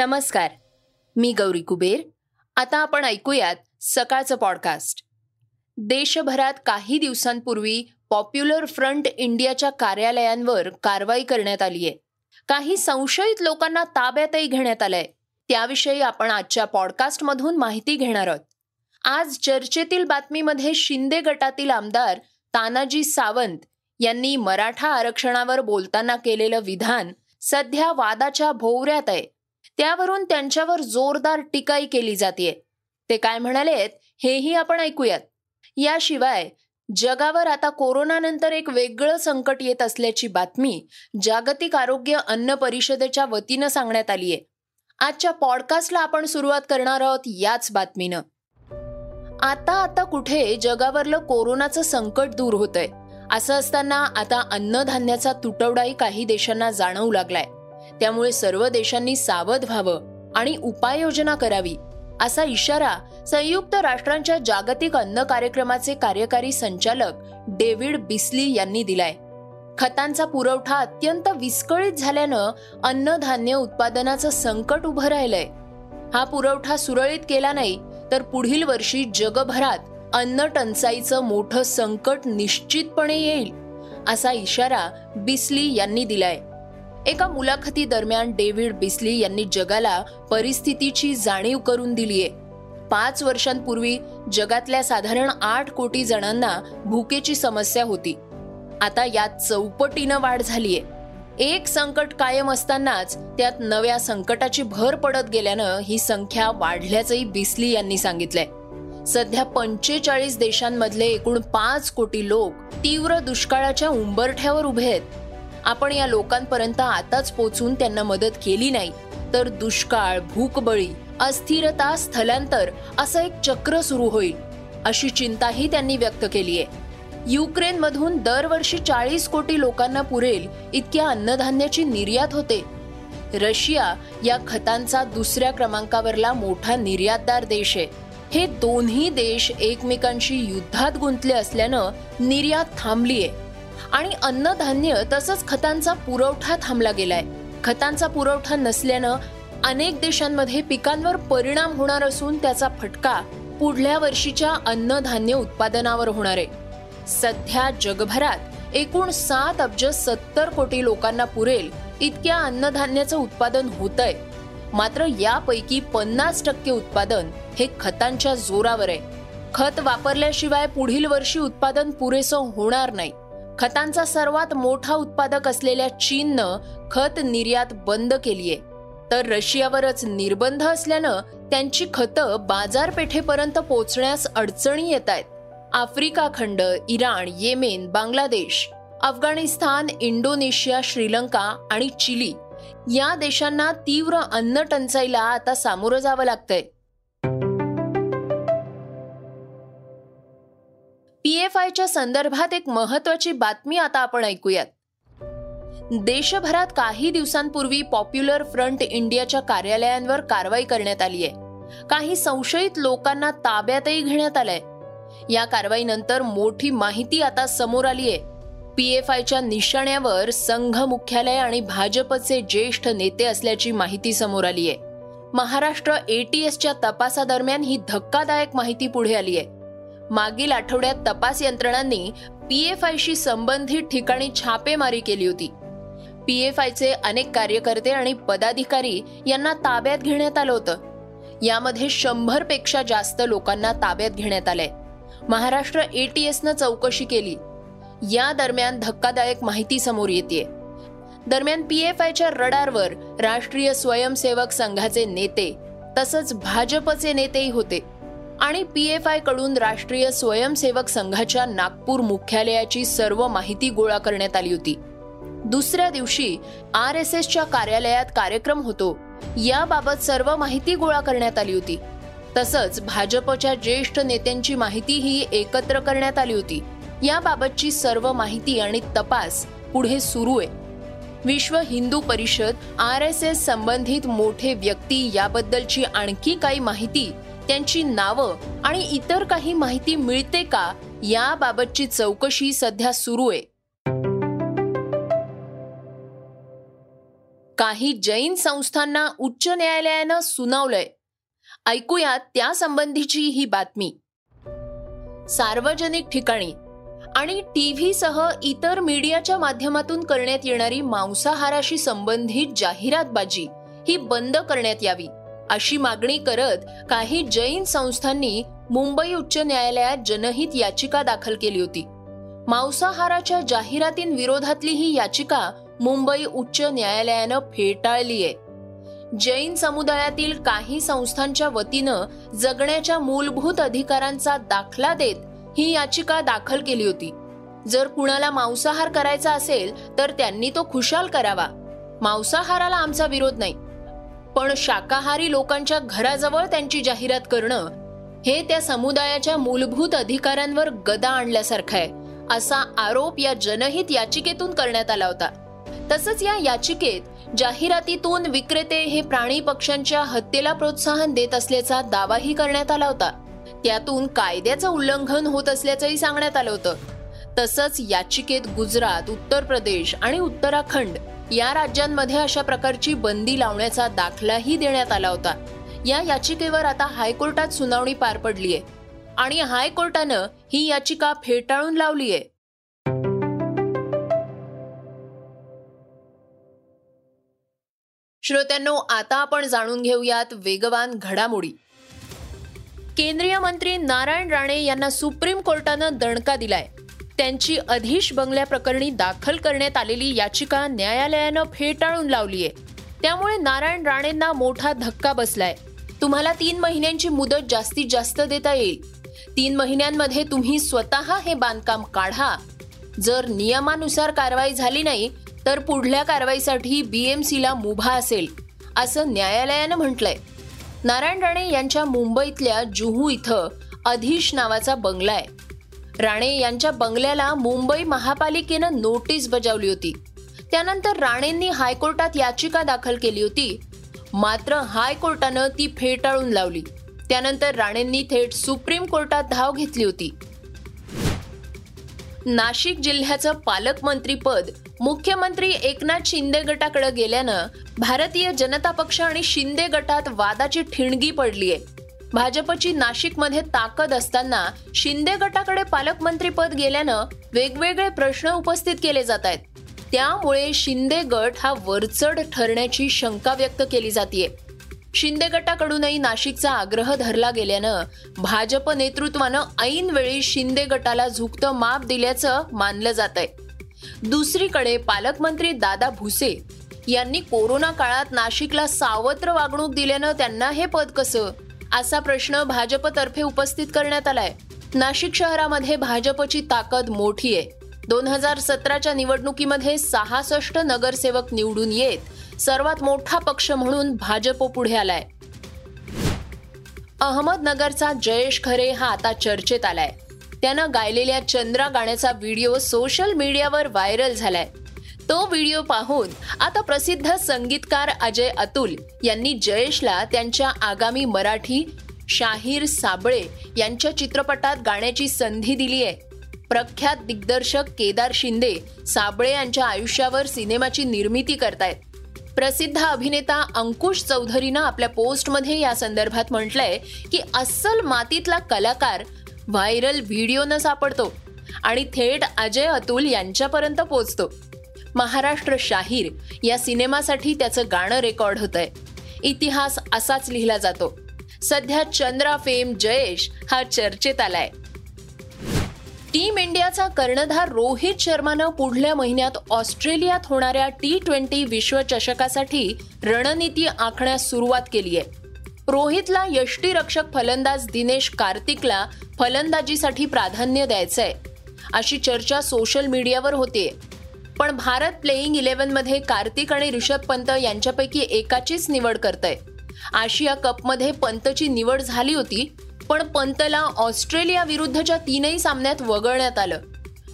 नमस्कार. मी गौरी कुबेर. आता आपण ऐकूयात सकाळचं पॉडकास्ट देशभरात काही दिवसांपूर्वी पॉप्युलर फ्रंट इंडियाच्या कार्यालयांवर कारवाई करण्यात आली आहे. काही संशयित लोकांना ताब्यातही घेण्यात आलंय. त्याविषयी आपण आजच्या पॉडकास्टमधून माहिती घेणार आहोत. आज चर्चेतील बातमीमध्ये शिंदे गटातील आमदार तानाजी सावंत यांनी मराठा आरक्षणावर बोलताना केलेलं विधान सध्या वादाच्या भोवऱ्यात आहे. त्यावरून त्यांच्यावर जोरदार टीकाही केली जाते ते काय म्हणालेत हेही आपण ऐकूयात. याशिवाय जगावर आता कोरोनानंतर एक वेगळं संकट येत असल्याची बातमी जागतिक आरोग्य अन्न परिषदेच्या वतीनं सांगण्यात आली आहे आजच्या पॉडकास्टला आपण सुरुवात करणार आहोत याच बातमीनं. आता आता कुठे जगावरलं कोरोनाचं संकट दूर होतंय? असं असताना आता अन्नधान्याचा तुटवडाही काही देशांना जाणवू लागलाय. त्यामुळे सर्व देशांनी सावध व्हावं आणि उपाययोजना करावी असा इशारा संयुक्त राष्ट्रांच्या जागतिक अन्न कार्यक्रमाचे कार्यकारी संचालक डेव्हिड बिस्ली यांनी दिलाय. खतांचा पुरवठा अत्यंत विस्कळीत झाल्यानं अन्नधान्य उत्पादनाचं संकट उभं राहिलंय. हा पुरवठा सुरळीत केला नाही तर पुढील वर्षी जगभरात अन्न टंचाईचं मोठं संकट निश्चितपणे येईल असा इशारा बिस्ली यांनी दिलाय. एका मुलाखती दरम्यान डेव्हिड बिस्ली यांनी जगाला परिस्थितीची जाणीव करून दिलीये पाच वर्षांपूर्वी जगातल्या साधारण आठ कोटी जणांना भुकेची समस्या होती. आता यात चौपटीनं वाढ झालीये एक संकट कायम असतानाच त्यात नव्या संकटाची भर पडत गेल्यानं ही संख्या वाढल्याचंही बिस्ली यांनी सांगितलंय. सध्या पंचेचाळीस देशांमधले एकूण पाच कोटी लोक तीव्र दुष्काळाच्या उंबरठ्यावर उभे आहेत. आपण या लोकांपर्यंत आताच पोचून त्यांना मदत केली नाही तर दुष्काळ भूकबळी अस्थिरता स्थलांतर असं एक चक्र सुरू होईल अशी चिंताही त्यांनी व्यक्त केली आहे. युक्रेनमधून दरवर्षी चाळीस कोटी लोकांना पुरेल इतक्या अन्नधान्याची निर्यात होते. रशिया या खतांचा दुसऱ्या क्रमांकावरला मोठा निर्यातदार देश आहे. हे दोन्ही देश एकमेकांशी युद्धात गुंतले असल्यानं निर्यात थांबली आहे आणि अन्नधान्य तसंच खतांचा पुरवठा थांबला गेलाय. खतांचा पुरवठा नसल्यानं अनेक देशांमध्ये पिकांवर परिणाम होणार असून त्याचा फटका पुढल्या वर्षीच्या अन्नधान्य उत्पादनावर होणार आहे. सध्या जगभरात एकूण सात अब्ज सत्तर कोटी लोकांना पुरेल इतक्या अन्नधान्याचं उत्पादन होत आहे मात्र यापैकी पन्नास टक्के उत्पादन हे खतांच्या जोरावर आहे. खत वापरल्याशिवाय पुढील वर्षी उत्पादन पुरेसं होणार नाही. खतांचा सर्वात मोठा उत्पादक असलेल्या चीननं खत निर्यात बंद केलीये. तर रशियावरच निर्बंध असल्यानं त्यांची खतं बाजारपेठेपर्यंत पोहोचण्यास अडचणी येत आहेत आफ्रिका खंड Iran Yemen Bangladesh Afghanistan Indonesia Sri Lanka आणि चिली या देशांना तीव्र अन्न टंचाईला आता सामोरं जावं लागतंय. पीएफआयच्या संदर्भात एक महत्वाची बातमी आता आपण ऐकूयात. देशभरात काही दिवसांपूर्वी पॉप्युलर फ्रंट इंडियाच्या कार्यालयांवर कारवाई करण्यात आली आहे काही संशयित लोकांना ताब्यातही घेण्यात आलंय. या कारवाईनंतर मोठी माहिती आता समोर आली आहे पीएफआयच्या निशाण्यावर संघ मुख्यालय आणि भाजपचे ज्येष्ठ नेते असल्याची माहिती समोर आली आहे महाराष्ट्र एटीएसच्या तपासादरम्यान ही धक्कादायक माहिती पुढे आली आहे मागील आठवड्यात तपास यंत्रणांनी पीएफआयशी संबंधित ठिकाणी छापेमारी केली होती. पीएफआयचे अनेक कार्यकर्ते आणि पदाधिकारी यांना ताब्यात घेण्यात आलं होतं. यामध्ये शंभरपेक्षा जास्त लोकांना ताब्यात घेण्यात आलंय. महाराष्ट्र एटीएसनं चौकशी केली. या दरम्यान धक्कादायक माहिती समोर येते दरम्यान पीएफआयच्या रडारवर राष्ट्रीय स्वयंसेवक संघाचे नेते तसंच भाजपचे नेतेही होते. आणि पी एफ आयकडून राष्ट्रीय स्वयंसेवक संघाच्या नागपूर मुख्यालयाची सर्व माहिती गोळा करण्यात आली होती. दुसऱ्या दिवशी आर एस एसच्या कार्यालयात कार्यक्रम होतो. याबाबत सर्व माहिती गोळा करण्यात आली होती. तसंच भाजपच्या ज्येष्ठ नेत्यांची माहितीही एकत्र करण्यात आली होती. याबाबतची सर्व माहिती आणि तपास पुढे सुरू आहे. विश्व Hindu Parishad R S S संबंधित मोठे व्यक्ती याबद्दलची आणखी काही माहिती त्यांची नावं आणि इतर काही माहिती मिळते का याबाबतची चौकशी सध्या सुरू आहे. काही जैन संस्थांना उच्च न्यायालयानं सुनावलंय. ऐकूयात त्या संबंधीची ही बातमी. सार्वजनिक ठिकाणी आणि टीव्ही सह इतर मीडियाच्या माध्यमातून करण्यात येणारी मांसाहाराशी संबंधित जाहिरातबाजी ही बंद करण्यात यावी. अशी मागणी करत काही जैन संस्थांनी मुंबई उच्च न्यायालयात जनहित याचिका दाखल केली होती. मांसाहाराच्या जाहिरातींविरोधातली ही याचिका मुंबई उच्च न्यायालयानं फेटाळली आहे. जैन समुदायातील काही संस्थांच्या वतीनं जगण्याच्या मूलभूत अधिकारांचा दाखला देत ही याचिका दाखल केली होती. जर कुणाला मांसाहार करायचा असेल तर त्यांनी तो खुशाल करावा. मांसाहाराला आमचा विरोध नाही. पण शाकाहारी लोकांच्या घराजवळ त्यांची जाहिरात करणं हे त्या समुदायाच्या मूलभूत अधिकारांवर गदा आणल्यासारखं आहे असा आरोप या जनहित याचिकेतून करण्यात आला होता. तसंच या याचिकेत जाहिरातीतून विक्रेते हे प्राणी पक्ष्यांच्या हत्येला प्रोत्साहन देत असल्याचा दावाही करण्यात आला होता. त्यातून कायद्याचं उल्लंघन होत असल्याचंही सांगण्यात आलं होतं. तसंच याचिकेत गुजरात उत्तर प्रदेश आणि उत्तराखंड या राज्यांमध्ये अशा प्रकारची बंदी लावण्याचा दाखलाही देण्यात आला होता. या याचिकेवर आता हायकोर्टात सुनावणी पार पडली आहे आणि हायकोर्टानं ही याचिका फेटाळून लावली आहे श्रोत्यांनो आता आपण जाणून घेऊयात वेगवान घडामोडी. केंद्रीय मंत्री नारायण राणे यांना सुप्रीम कोर्टानं दणका दिलाय. त्यांची अधीश बंगल्याप्रकरणी दाखल करण्यात आलेली याचिका न्यायालयानं फेटाळून लावली आहे त्यामुळे नारायण राणेंना मोठा धक्का बसलाय. तुम्हाला तीन महिन्यांची मुदत जास्तीत जास्त देता येईल. तीन महिन्यांमध्ये तुम्ही स्वतः हे बांधकाम काढा. जर नियमानुसार कारवाई झाली नाही तर पुढल्या कारवाईसाठी बीएमसीला मुभा असेल असं न्यायालयानं म्हटलंय. नारायण राणे यांच्या मुंबईतल्या जुहू इथं अधीश नावाचा बंगला आहे. राणे यांच्या बंगल्याला मुंबई महापालिकेनं नोटीस बजावली होती. त्यानंतर राणेंनी हायकोर्टात याचिका दाखल केली होती. मात्र हायकोर्टानं ती फेटाळून लावली. त्यानंतर राणेंनी थेट सुप्रीम कोर्टात धाव घेतली होती. नाशिक जिल्ह्याचं पालकमंत्रीपद मुख्यमंत्री एकनाथ शिंदे गटाकडे गेल्यानं भारतीय जनता पक्ष आणि शिंदे गटात वादाची ठिणगी पडलीय. भाजपची नाशिकमध्ये ताकद असताना शिंदे गटाकडे पालकमंत्रीपद गेल्यानं वेगवेगळे प्रश्न उपस्थित केले जात आहेत. त्यामुळे शिंदे गट हा वरचढ ठरण्याची शंका व्यक्त केली जाते शिंदे गटाकडूनही नाशिकचा आग्रह धरला गेल्यानं भाजप नेतृत्वानं ऐन वेळी शिंदे गटाला झुकतं माप दिल्याचं मानलं जात आहे दुसरीकडे पालकमंत्री दादा भुसे यांनी कोरोना काळात नाशिकला सावत्र वागणूक दिल्यानं त्यांना हे पद कसं? असा प्रश्न भाजपतर्फे उपस्थित करण्यात आलाय. नाशिक शहरामध्ये भाजपची ताकद मोठी आहे. दोन हजार सतराच्या निवडणुकीमध्ये सहासष्ट नगरसेवक निवडून येत सर्वात मोठा पक्ष म्हणून भाजप पुढे आलाय. अहमदनगरचा जयेश खरे हा आता चर्चेत आलाय. त्यानं गायलेल्या चंद्रा गाण्याचा व्हिडिओ सोशल मीडियावर व्हायरल झालाय. तो व्हिडिओ पाहून आता प्रसिद्ध संगीतकार अजय अतुल यांनी जयेशला त्यांच्या आगामी मराठी शाहीर साबळे यांच्या चित्रपटात गाण्याची संधी दिली आहे. प्रख्यात दिग्दर्शक केदार शिंदे साबळे यांच्या आयुष्यावर सिनेमाची निर्मिती करतायत. प्रसिद्ध अभिनेता अंकुश चौधरीनं आपल्या पोस्टमध्ये या संदर्भात म्हटलंय की अस्सल मातीतला कलाकार व्हायरल व्हिडिओनं सापडतो आणि थेट अजय अतुल यांच्यापर्यंत पोचतो. महाराष्ट्र शाहीर या सिनेमासाठी त्याचं गाणं रेकॉर्ड होतंय. इतिहास असाच लिहिला जातो. सध्या चंद्रा फेम जयेश हा चर्चेत आलाय. टीम इंडियाचा कर्णधार रोहित शर्मानं पुढल्या महिन्यात ऑस्ट्रेलियात होणाऱ्या टी ट्वेंटी विश्वचषकासाठी रणनीती आखण्यास सुरुवात केली आहे. रोहितला यष्टीरक्षक फलंदाज दिनेश कार्तिकला फलंदाजीसाठी प्राधान्य द्यायचंय. अशी चर्चा सोशल मीडियावर होते पण भारत प्लेईंग इलेव्हनमध्ये कार्तिक आणि ऋषभ पंत यांच्यापैकी एकाचीच निवड करतय. आशिया कपमध्ये पंतची निवड झाली होती पण पंतला ऑस्ट्रेलिया विरुद्धच्या तीनही सामन्यात वगळण्यात आलं.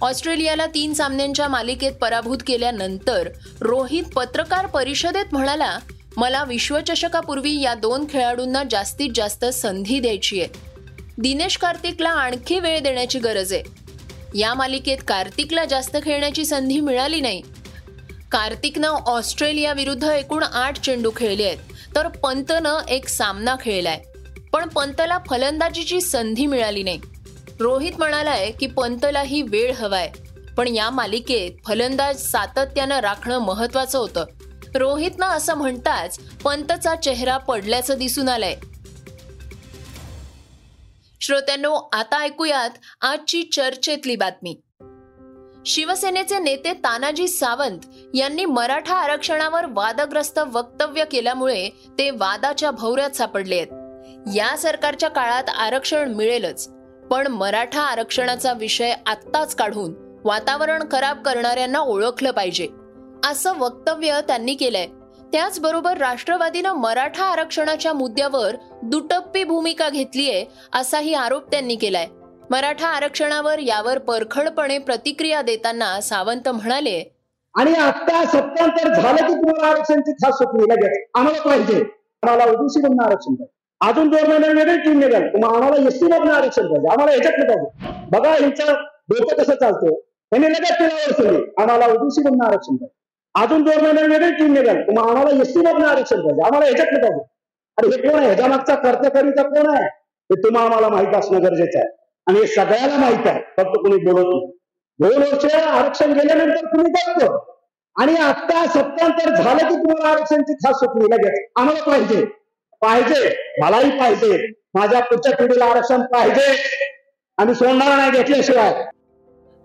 ऑस्ट्रेलियाला तीन सामन्यांच्या मालिकेत पराभूत केल्यानंतर रोहित पत्रकार परिषदेत म्हणाला मला विश्वचषकापूर्वी या दोन खेळाडूंना जास्तीत जास्त संधी द्यायची आहे दिनेश कार्तिकला आणखी वेळ देण्याची गरज आहे. या मालिकेत कार्तिकला जास्त खेळण्याची संधी मिळाली नाही. कार्तिकनं ऑस्ट्रेलिया विरुद्ध एकूण आठ चेंडू खेळले आहेत तर पंतनं एक सामना खेळलाय. पण पंतला फलंदाजीची संधी मिळाली नाही. रोहित म्हणालाय की पंतलाही वेळ हवाय पण या मालिकेत फलंदाज सातत्यानं राखणं महत्वाचं होतं. रोहितनं असं म्हणताच पंतचा चेहरा पडल्याचं दिसून आलंय. श्रोत्यांनो आता ऐकूयात आजची चर्चेतली बातमी. शिवसेनेचे नेते तानाजी सावंत यांनी मराठा आरक्षणावर वादग्रस्त वक्तव्य केल्यामुळे ते वादाच्या भोवऱ्यात सापडले आहेत. या सरकारच्या काळात आरक्षण मिळेलच पण मराठा आरक्षणाचा विषय आत्ताच काढून वातावरण खराब करणाऱ्यांना ओळखलं पाहिजे. असं वक्तव्य त्यांनी केलंय. त्याचबरोबर राष्ट्रवादीनं मराठा आरक्षणाच्या मुद्द्यावर दुटप्पी भूमिका घेतलीय असाही आरोप त्यांनी केलाय. मराठा आरक्षणावर यावर परखडपणे प्रतिक्रिया देताना सावंत म्हणाले आणि आता सत्तांतर झालं की तुम्हाला आरक्षणची खास सुटली लगेच. आम्हाला पाहिजे. आम्हाला ओबीसी मधून आरक्षण पाहिजे. अजून दोन महिन्यात वेगळे टीम निघाल. मग आम्हाला एसटी मधून आरक्षण पाहिजे. आम्हाला ह्याच्यात पाहिजे. बघा यांचं डोकं कसं चालतं त्यांनी लगेच तिला सोडली आम्हाला ओबीसी मधून आरक्षण पाहिजे. अजून दोन महिन्यात वेगळी टीम निघाल. मग आम्हाला एसटी मधून आरक्षण पाहिजे. आम्हाला ह्याच्यात पाहिजे. अरे हे कोण आहे? ह्याच्या मागचा कर्तकरीचा कोण आहे? हे तुम्हाला आम्हाला माहीत असणं गरजेचं आहे. आणि हे सगळ्याला माहीत आहे. फक्त कोणी बोलत नाही. दोन वर्ष आरक्षण गेल्यानंतर तुम्ही बघतो. आणि आता सत्तांतर झालं की तुम्हाला आरक्षणची खास सुटली लगेच. आम्हाला पाहिजे. पाहिजे. मलाही पाहिजे. माझ्या पुढच्या पिढीला आरक्षण पाहिजे. आणि सोडणार नाही घेतल्याशिवाय.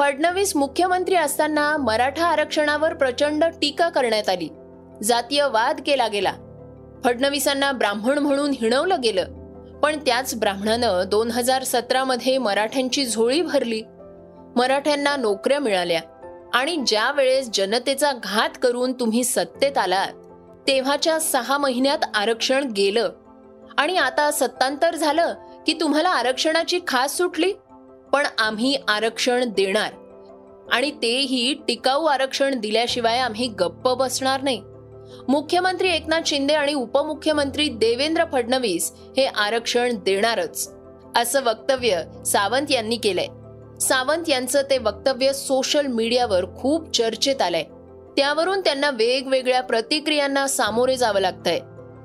फडणवीस मुख्यमंत्री असताना मराठा आरक्षणावर प्रचंड टीका करण्यात आली. जातीय वाद केला गेला. फडणवीसांना ब्राह्मण म्हणून हिणवलं गेलं. पण त्याच ब्राह्मणानं दोन हजार सतरामध्ये मराठ्यांची झोळी भरली. मराठ्यांना नोकऱ्या मिळाल्या. आणि ज्या वेळेस जनतेचा घात करून तुम्ही सत्तेत आलात तेव्हाच्या सहा महिन्यात आरक्षण गेलं. आणि आता सत्तांतर झालं की तुम्हाला आरक्षणाची खास सुटली? पण आम्ही आरक्षण देणार. आणि तेही टिकाऊ आरक्षण दिल्याशिवाय आम्ही गप्प बसणार नाही. मुख्यमंत्री एकनाथ शिंदे आणि उपमुख्यमंत्री देवेंद्र फडणवीस हे आरक्षण देणारच असं वक्तव्य सावंत यांनी केलंय. सावंत यांचं ते वक्तव्य सोशल मीडियावर खूप चर्चेत आलंय. त्यावरून त्यांना वेगवेगळ्या प्रतिक्रियांना सामोरे जावं लागतंय.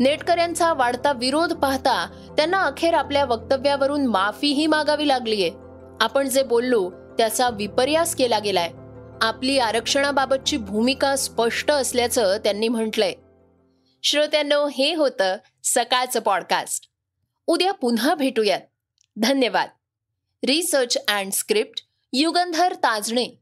नेटकऱ्यांचा वाढता विरोध पाहता त्यांना अखेर आपल्या वक्तव्यावरून माफीही मागावी लागलीये. आपण जे बोललो त्याचा विपर्यास केला गेलाय. आपली आरक्षणाबाबतची भूमिका स्पष्ट असल्याचं त्यांनी म्हटलंय. श्रोत्यांनो हे होतं सकाळचं पॉडकास्ट उद्या पुन्हा भेटूयात. धन्यवाद. Research and script Yugandhar Tajane.